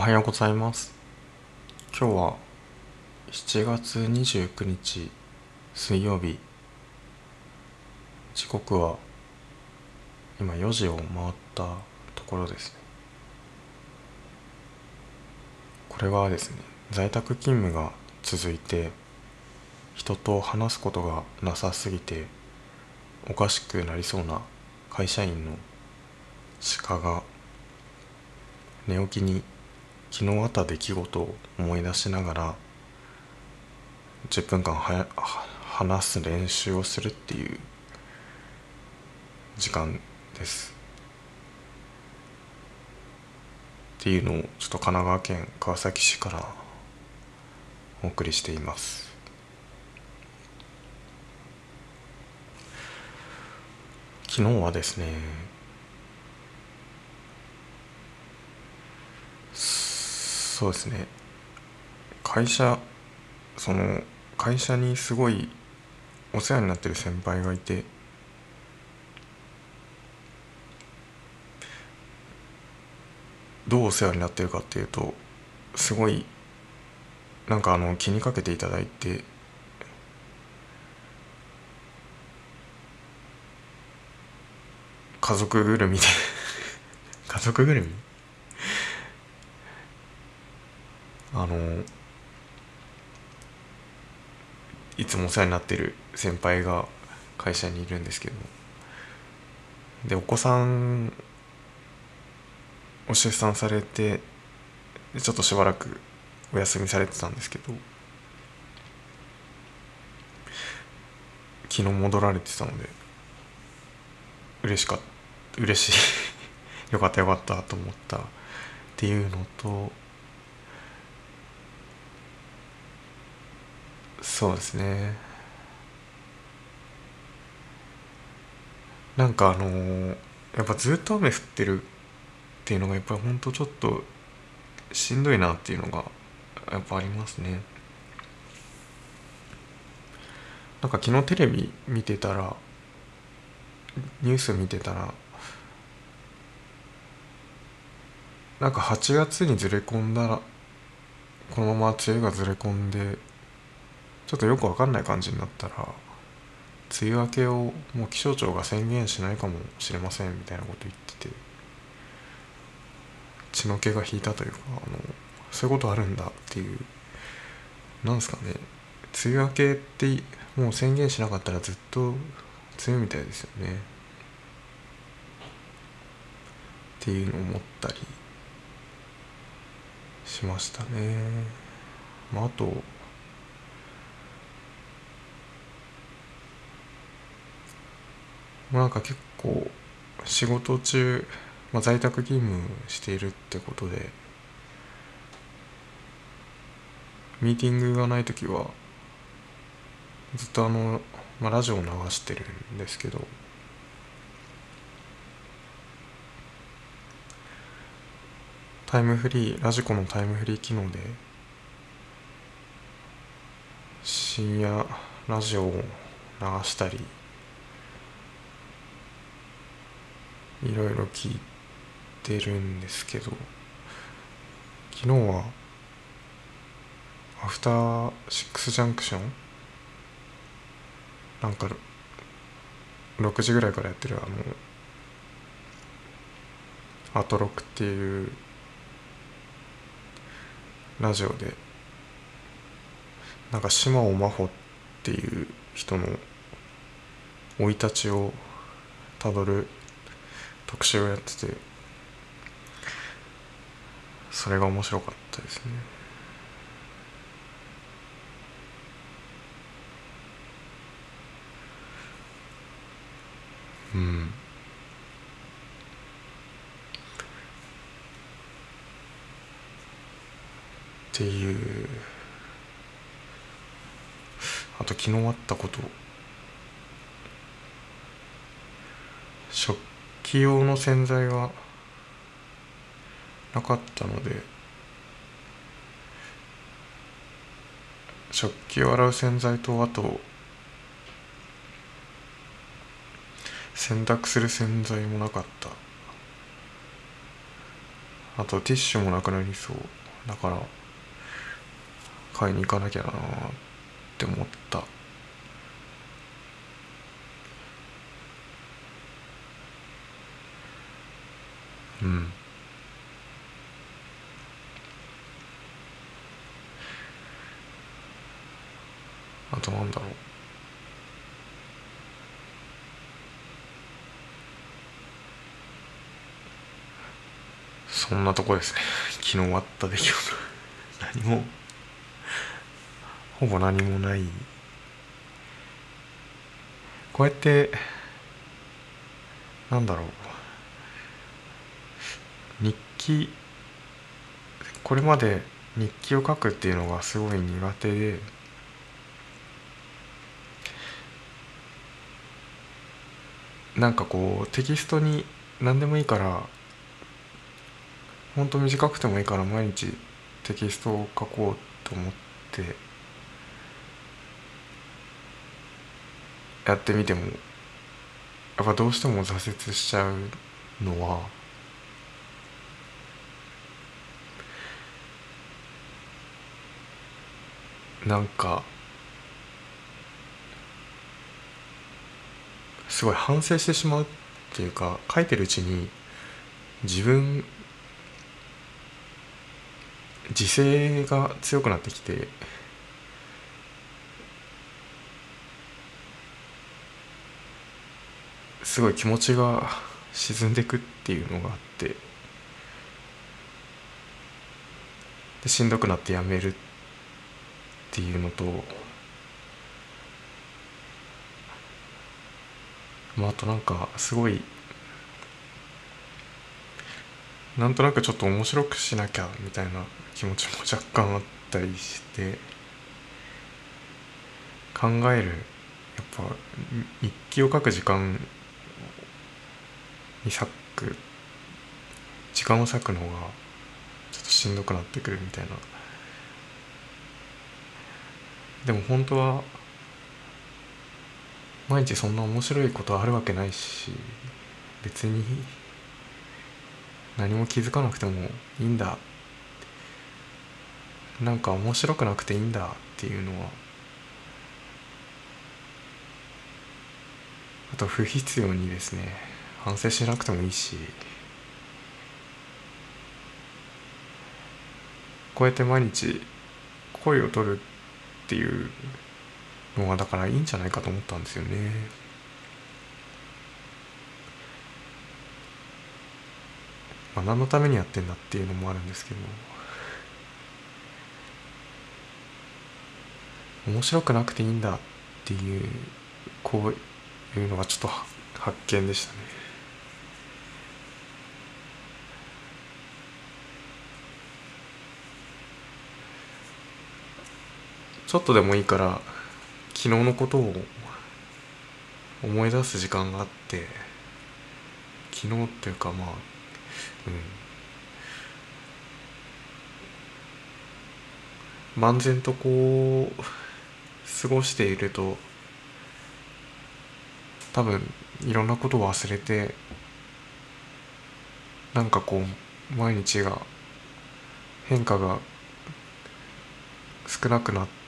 おはようございます。今日は7月29日水曜日。時刻は今4時を回ったところですね。これはですね在宅勤務が続いて人と話すことがなさすぎておかしくなりそうな会社員の鹿が寝起きに昨日あった出来事を思い出しながら10分間は話す練習をするっていう時間です。っていうのをちょっと神奈川県川崎市からお送りしています。昨日はですねそうですね。会社その会社にすごいお世話になってる先輩がいて。どうお世話になってるかっていうとすごいなんかあの気にかけていただいて。家族ぐるみで。家族ぐるみ？あのいつもお世話になってる先輩が会社にいるんですけどでお子さんを出産されてちょっとしばらくお休みされてたんですけど。昨日戻られてたので嬉しかった嬉しい。よかったよかったと思ったっていうのとそうですね。なんかあのー、やっぱずっと雨降ってるっていうのがやっぱりほんとちょっとしんどいなっていうのがやっぱありますね。なんか昨日テレビ見てたらニュース見てたらなんか8月にずれ込んだらこのまま梅雨がずれ込んでちょっとよく分かんない感じになったら梅雨明けをもう気象庁が宣言しないかもしれませんみたいなこと言ってて血の気が引いたというかあのそういうことあるんだっていうなんですかね梅雨明けってもう宣言しなかったらずっと梅雨みたいですよね。っていうのを思ったりしましたね。まああとまあなんか結構仕事中、まあ、在宅勤務しているってことでミーティングがない時はずっとあの、まあ、ラジオを流してるんですけどタイムフリーラジコのタイムフリー機能で深夜ラジオを流したりいろいろ聞いてるんですけど昨日はアフターシックスジャンクション？なんか6時ぐらいからやってるあのアトロクっていうラジオでなんか島尾真帆っていう人の生い立ちをたどる特集をやっててそれが面白かったですね。うん。っていう。あと昨日あったこと。食器用の洗剤がなかったので食器を洗う洗剤とあと洗濯する洗剤もなかった。あとティッシュもなくなりそう。だから買いに行かなきゃなって思った。うん。あとなんだろう。そんなとこですね。昨日終わった出来事。何も。ほぼ何もない。こうやってなんだろう。記これまで日記を書くっていうのがすごい苦手でなんかこうテキストに何でもいいからほんと短くてもいいから毎日テキストを書こうと思ってやってみてもやっぱどうしても挫折しちゃうのはなんかすごい反省してしまうっていうか書いてるうちに自分自制が強くなってきてすごい気持ちが沈んでくっていうのがあってでしんどくなってやめるってていうのとまあ、あとなんかすごいなんとなくちょっと面白くしなきゃみたいな気持ちも若干あったりして考えるやっぱ日記を書く時間に割く時間を割くのがちょっとしんどくなってくるみたいなでも本当は毎日そんな面白いことあるわけないし別に何も気づかなくてもいいんだ。なんか面白くなくていいんだっていうのはあと不必要にですね反省しなくてもいいしこうやって毎日声を取るっていうのがだからいいんじゃないかと思ったんですよね。まあ、何のためにやってんだっていうのもあるんですけど面白くなくていいんだっていうこういうのがちょっと発見でしたね。ちょっとでもいいから昨日のことを思い出す時間があって昨日っていうかまあうん。漫然とこう過ごしていると多分いろんなことを忘れてなんかこう毎日が変化が少なくなって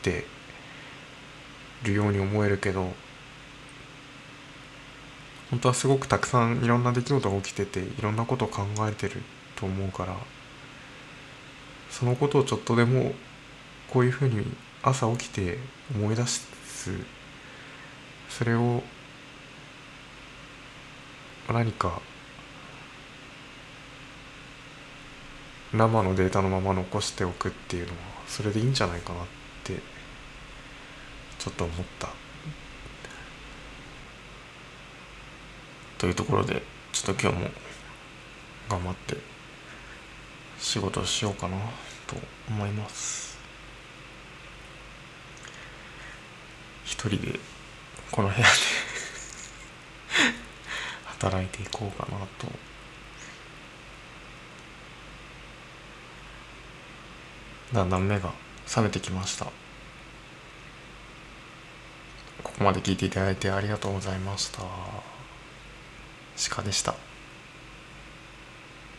ってるように思えるけど本当はすごくたくさんいろんな出来事が起きてていろんなことを考えてると思うからそのことをちょっとでもこういうふうに朝起きて思い出すそれを何か生のデータのまま残しておくっていうのはそれでいいんじゃないかなってちょっと思った。というところでちょっと今日も頑張って仕事をしようかなと思います。一人でこの部屋で 働いていこうかなと。だんだん目が？冷めてきましたここまで聞いていただいてありがとうございました。鹿でした。